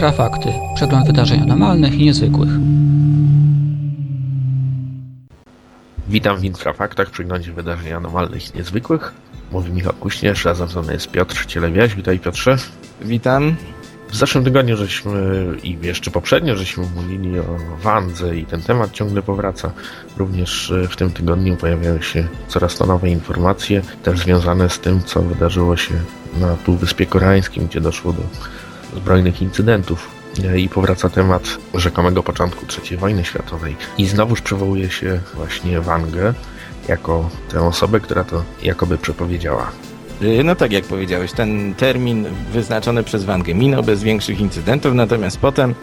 Infrafakty. Przegląd wydarzeń anormalnych i niezwykłych. Witam w Infrafaktach, w przeglądzie wydarzeń anormalnych i niezwykłych. Mówi Michał Kuśnierz, razem ze mną jest Piotr Cielewiaś. Witaj Piotrze. Witam. W zeszłym tygodniu żeśmy i jeszcze poprzednio żeśmy mówili o Wandze i ten temat ciągle powraca. Również w tym tygodniu pojawiają się coraz to nowe informacje, też związane z tym, co wydarzyło się na Półwyspie Koreańskim, gdzie doszło do zbrojnych incydentów. I powraca temat rzekomego początku III wojny światowej. I znowuż przywołuje się właśnie Wangę jako tę osobę, która to jakoby przepowiedziała. Y, no tak jak powiedziałeś, ten termin wyznaczony przez Wangę minął bez większych incydentów, natomiast potem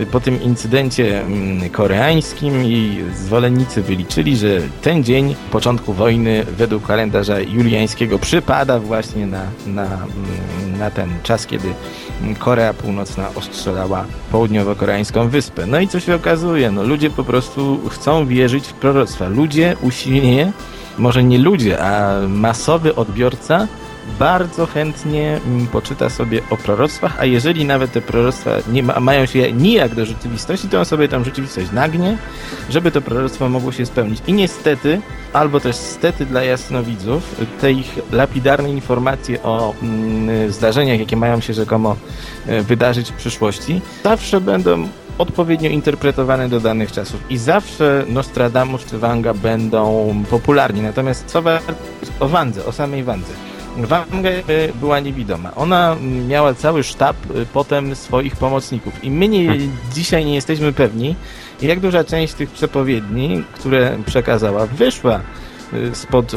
y, po tym incydencie mm, koreańskim i zwolennicy wyliczyli, że ten dzień początku wojny według kalendarza juliańskiego przypada właśnie na, na, mm, na ten czas, kiedy Korea Północna ostrzelała południowo-koreańską wyspę. No i co się okazuje? No ludzie po prostu chcą wierzyć w proroctwa. Ludzie usilnie, może nie ludzie, a masowy odbiorca bardzo chętnie mm, poczyta sobie o proroctwach, a jeżeli nawet te proroctwa nie ma, mają się nijak do rzeczywistości, to on sobie tam rzeczywistość nagnie, żeby to proroctwo mogło się spełnić. I niestety, albo też stety dla jasnowidzów, te ich lapidarne informacje o mm, zdarzeniach, jakie mają się rzekomo e, wydarzyć w przyszłości, zawsze będą odpowiednio interpretowane do danych czasów i zawsze Nostradamus czy Wanga będą popularni. Natomiast co o Wandze, o samej Wandze. Wanga była niewidoma. Ona miała cały sztab y, potem swoich pomocników i my nie, dzisiaj nie jesteśmy pewni, jak duża część tych przepowiedni, które przekazała, wyszła y, spod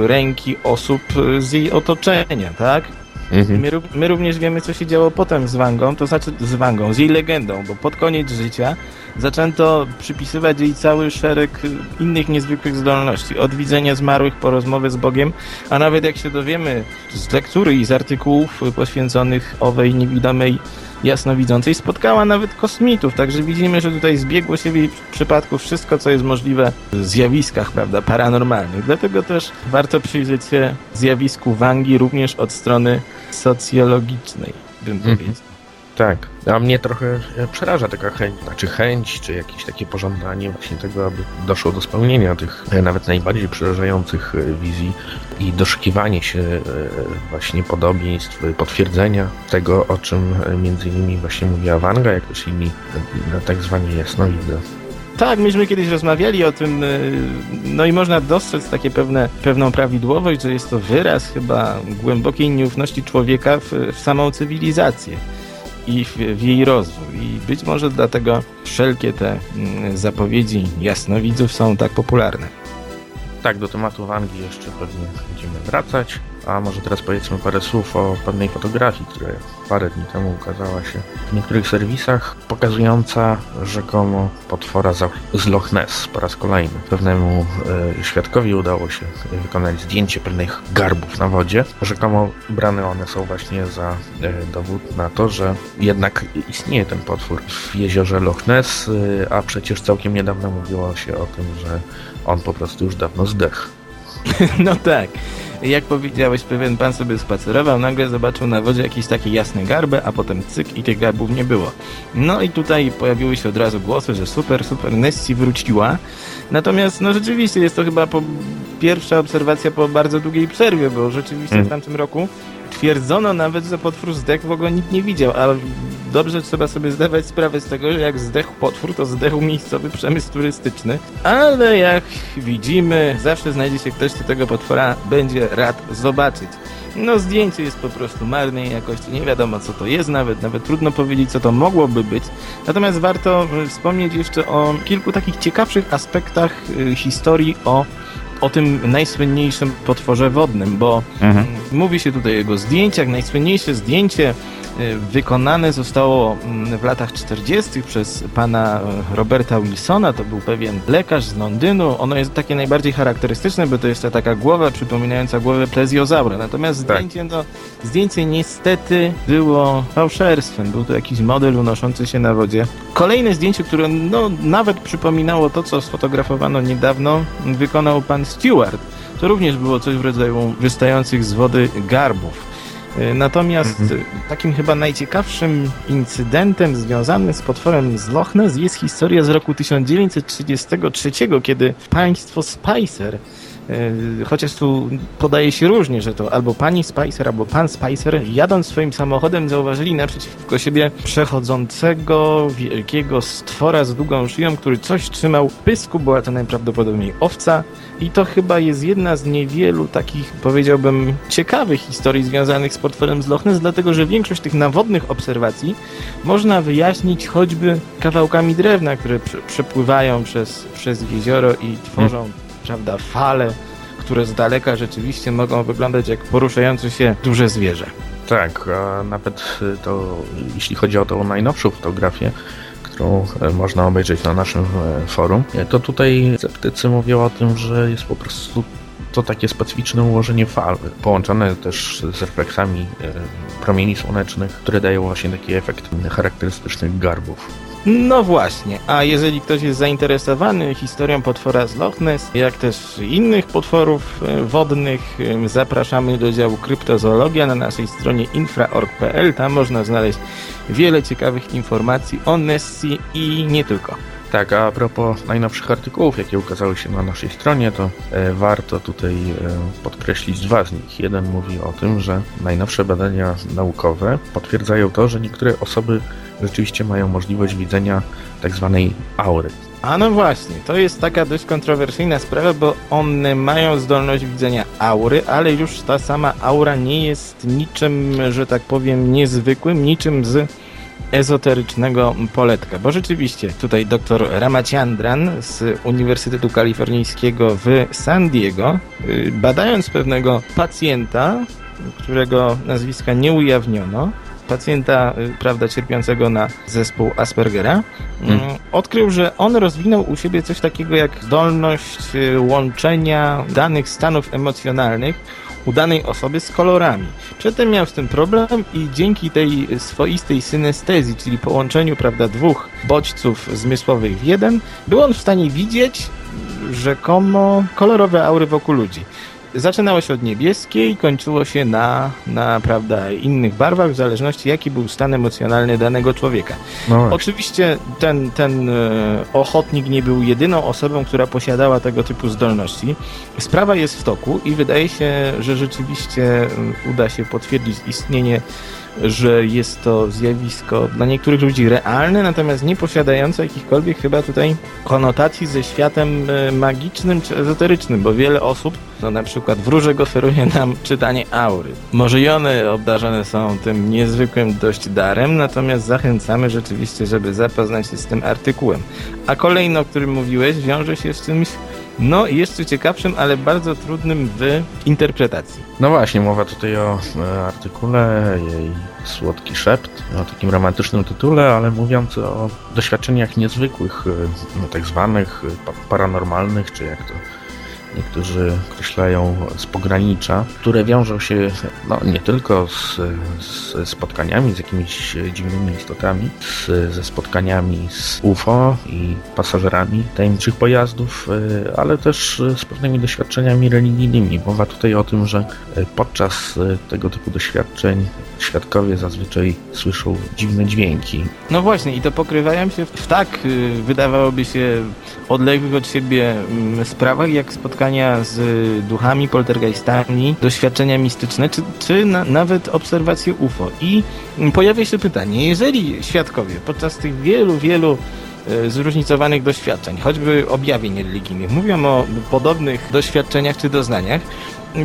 ręki osób z jej otoczenia, tak? Mhm. My, my, również wiemy, co się działo potem z Wangą, to znaczy z Wangą, z jej legendą, bo pod koniec życia zaczęto przypisywać jej cały szereg innych niezwykłych zdolności. Od widzenia zmarłych po rozmowę z Bogiem, a nawet jak się dowiemy z lektury i z artykułów poświęconych owej niewidomej jasnowidzącej, spotkała nawet kosmitów, także widzimy, że tutaj zbiegło się w jej przypadku wszystko, co jest możliwe w zjawiskach, prawda, paranormalnych. Dlatego też warto przyjrzeć się zjawisku Wangi również od strony socjologicznej, bym mhm. powiedział. Tak, a mnie trochę e, przeraża taka chęć, znaczy chęć, czy jakieś takie pożądanie właśnie tego, aby doszło do spełnienia tych e, nawet najbardziej przerażających e, wizji i doszukiwanie się właśnie podobieństw, potwierdzenia tego, o czym między innymi właśnie mówiła Wanga, jak też inni tak zwani jasnowidze. Tak, myśmy kiedyś rozmawiali o tym, no i można dostrzec takie pewne, pewną prawidłowość, że jest to wyraz chyba głębokiej nieufności człowieka w, w samą cywilizację i w, w, jej rozwój. I być może dlatego wszelkie te mm, zapowiedzi jasnowidzów są tak popularne. Tak, do tematu Wangi jeszcze pewnie będziemy wracać. A może teraz powiedzmy parę słów o pewnej fotografii, która parę dni temu ukazała się w niektórych serwisach, pokazująca rzekomo potwora z Loch Ness po raz kolejny. Pewnemu e, świadkowi udało się wykonać zdjęcie pewnych garbów na wodzie. Rzekomo brane one są właśnie za e, dowód na to, że jednak istnieje ten potwór w jeziorze Loch Ness, e, a przecież całkiem niedawno mówiło się o tym, że on po prostu już dawno zdechł. No tak jak powiedziałeś, pewien pan sobie spacerował, nagle zobaczył na wodzie jakieś takie jasne garby, a potem cyk i tych garbów nie było. No i tutaj pojawiły się od razu głosy, że super, super, Nessie wróciła. Natomiast, no rzeczywiście jest to chyba po pierwsza obserwacja po bardzo długiej przerwie, bo rzeczywiście mm. w tamtym roku twierdzono nawet, że potwór zdechł, w ogóle nikt nie widział, ale dobrze trzeba sobie zdawać sprawę z tego, że jak zdechł potwór, to zdechł miejscowy przemysł turystyczny. Ale jak widzimy, zawsze znajdzie się ktoś, kto tego potwora będzie rad zobaczyć. No zdjęcie jest po prostu marnej jakości, nie wiadomo co to jest nawet, nawet trudno powiedzieć co to mogłoby być. Natomiast warto wspomnieć jeszcze o kilku takich ciekawszych aspektach y, historii o o tym najsłynniejszym potworze wodnym, bo mhm. mówi się tutaj o jego zdjęciach. Najsłynniejsze zdjęcie wykonane zostało mm, w latach 40. przez pana Roberta Wilsona, to był pewien lekarz z Londynu. Ono jest takie najbardziej charakterystyczne, bo to jest ta taka głowa przypominająca głowę plezjozaura. Natomiast tak. zdjęcie, no, zdjęcie niestety było fałszerstwem. Był to jakiś model unoszący się na wodzie. Kolejne zdjęcie, które no, nawet przypominało to, co sfotografowano niedawno, wykonał pan Stewart. To również było coś w rodzaju wystających z wody garbów. Y, Natomiast Mhm. takim chyba najciekawszym incydentem związanym z potworem z Loch Ness jest historia z roku 1933, kiedy państwo Spicer, y, chociaż tu podaje się różnie, że to albo pani Spicer, albo pan Spicer, jadąc swoim samochodem zauważyli naprzeciwko siebie przechodzącego wielkiego stwora z długą szyją, który coś trzymał w pysku, była to najprawdopodobniej owca, i to chyba jest jedna z niewielu takich, powiedziałbym, ciekawych historii związanych z potworem z Loch Ness, dlatego że większość tych nawodnych obserwacji można wyjaśnić choćby kawałkami drewna, które prze- przepływają przez, przez jezioro i tworzą, prawda, fale, które z daleka rzeczywiście mogą wyglądać jak poruszające się duże zwierzę. Tak, a nawet to, jeśli chodzi o tą najnowszą fotografię, którą e, można obejrzeć na naszym e, forum, e, to tutaj sceptycy mówią o tym, że jest po prostu to takie specyficzne ułożenie fal, połączone też z refleksami promieni słonecznych, które dają właśnie taki efekt charakterystycznych garbów. No właśnie, a jeżeli ktoś jest zainteresowany historią potwora z Loch Ness, jak też innych potworów e, wodnych, e, zapraszamy do działu kryptozoologia na naszej stronie infra.org.pl. Tam można znaleźć wiele ciekawych informacji o Nessie i nie tylko. Tak, a propos najnowszych artykułów, jakie ukazały się na naszej stronie, to e, warto tutaj e, podkreślić dwa z nich. Jeden mówi o tym, że najnowsze badania naukowe potwierdzają to, że niektóre osoby rzeczywiście mają możliwość widzenia tak zwanej aury. A no właśnie, to jest taka dość kontrowersyjna sprawa, bo one mają zdolność widzenia aury, ale już ta sama aura nie jest niczym, że tak powiem, niezwykłym, niczym z ezoterycznego poletka. Bo rzeczywiście tutaj dr Ramachandran z Uniwersytetu Kalifornijskiego w San Diego, y, badając pewnego pacjenta, którego nazwiska nie ujawniono, pacjenta, y, prawda, cierpiącego na zespół Aspergera, Mm. mm, odkrył, że on rozwinął u siebie coś takiego jak zdolność y, łączenia danych stanów emocjonalnych u danej osoby z kolorami. Przedtem miał z tym problem i dzięki tej swoistej synestezji, czyli połączeniu, prawda, dwóch bodźców zmysłowych w jeden, był on w stanie widzieć rzekomo kolorowe aury wokół ludzi. Zaczynało się od niebieskiej, kończyło się na, na prawda, innych barwach, w zależności jaki był stan emocjonalny danego człowieka. No. Oczywiście ten, ten e, ochotnik nie był jedyną osobą, która posiadała tego typu zdolności. Sprawa jest w toku i wydaje się, że rzeczywiście mm, uda się potwierdzić istnienie, że jest to zjawisko dla niektórych ludzi realne, natomiast nie posiadające jakichkolwiek chyba tutaj konotacji ze światem e, magicznym czy ezoterycznym, bo wiele osób, no na przykład wróżek oferuje nam czytanie aury. Może i one obdarzone są tym niezwykłym dość darem, natomiast zachęcamy rzeczywiście, żeby zapoznać się z tym artykułem. A kolejno, o którym mówiłeś, wiąże się z czymś no jeszcze ciekawszym, ale bardzo trudnym w interpretacji. No właśnie, mowa tutaj o e, artykule, jej słodki szept, o takim romantycznym tytule, ale mówiąc o doświadczeniach niezwykłych, e, no, tak zwanych e, pa- paranormalnych, czy jak to niektórzy określają z pogranicza, które wiążą się no, nie tylko z, z spotkaniami z jakimiś dziwnymi istotami, z, ze spotkaniami z UFO i pasażerami tajemniczych pojazdów, e, ale też z pewnymi doświadczeniami religijnymi. Mowa tutaj o tym, że e, podczas e, tego typu doświadczeń świadkowie zazwyczaj słyszą dziwne dźwięki. No właśnie, i to pokrywają się w tak, y, wydawałoby się, odległych od siebie mm, sprawach, jak spotkania z y, duchami, poltergeistami, doświadczenia mistyczne, czy, czy na, nawet obserwacje UFO. I mm, pojawia się pytanie, jeżeli świadkowie podczas tych wielu, wielu y, zróżnicowanych doświadczeń, choćby objawień religijnych, mówią o podobnych doświadczeniach czy doznaniach,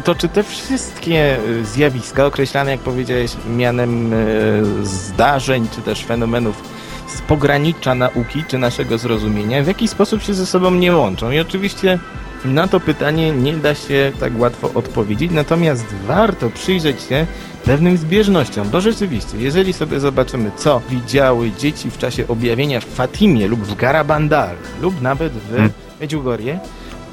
to czy te wszystkie y, zjawiska, określane, jak powiedziałeś, mianem zdarzeń, czy też fenomenów z pogranicza nauki, czy naszego zrozumienia, w jaki sposób się ze sobą nie łączą? I oczywiście na to pytanie nie da się tak łatwo odpowiedzieć, natomiast warto przyjrzeć się pewnym zbieżnościom, bo rzeczywiście, jeżeli sobie zobaczymy, co widziały dzieci w czasie objawienia w Fatimie lub w Garabandal, lub nawet w Hmm. Medjugorje,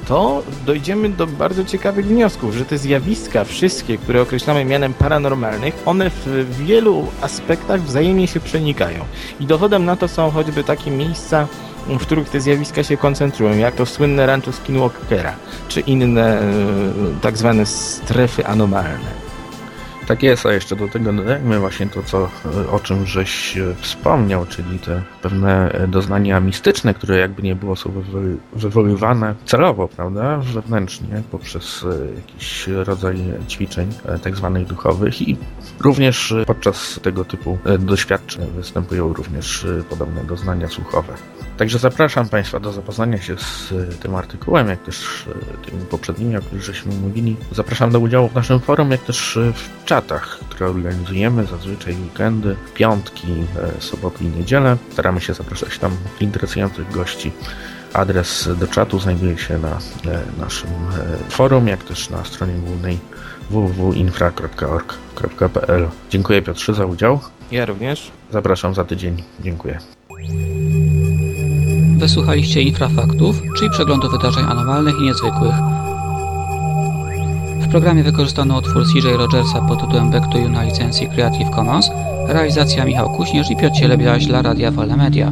to dojdziemy do bardzo ciekawych wniosków, że te zjawiska, wszystkie, które określamy mianem paranormalnych, one w wielu aspektach wzajemnie się przenikają. I dowodem na to są choćby takie miejsca, w których te zjawiska się koncentrują, jak to słynne rancho Skinwalkera, czy inne e, tak zwane strefy anomalne. Tak jest, a jeszcze do tego dodajmy właśnie to, co, o czym żeś e, wspomniał, czyli te pewne e, doznania mistyczne, które jakby nie było są wywoły- wywoływane celowo, prawda, wewnętrznie, poprzez e, jakiś rodzaj ćwiczeń e, tak zwanych duchowych i również e, podczas tego typu e, doświadczeń występują również e, podobne doznania słuchowe. Także zapraszam Państwa do zapoznania się z e, tym artykułem, jak też e, tymi poprzednimi, o których żeśmy mówili. Zapraszam do udziału w naszym forum, jak też e, w czatach, które organizujemy zazwyczaj weekendy, piątki, soboty i niedzielę. Staramy się zapraszać tam interesujących gości. Adres do czatu znajduje się na naszym forum, jak też na stronie głównej www.infra.org.pl. Dziękuję Piotrze za udział. Ja również. Zapraszam za tydzień. Dziękuję. Wysłuchaliście Infrafaktów, czyli przeglądu wydarzeń anormalnych i niezwykłych. W programie wykorzystano utwór CJ Rogersa pod tytułem Back to You na licencji Creative Commons, realizacja Michał Kuśnierz i Piotr Cielebiaś dla Radia Wolne Media.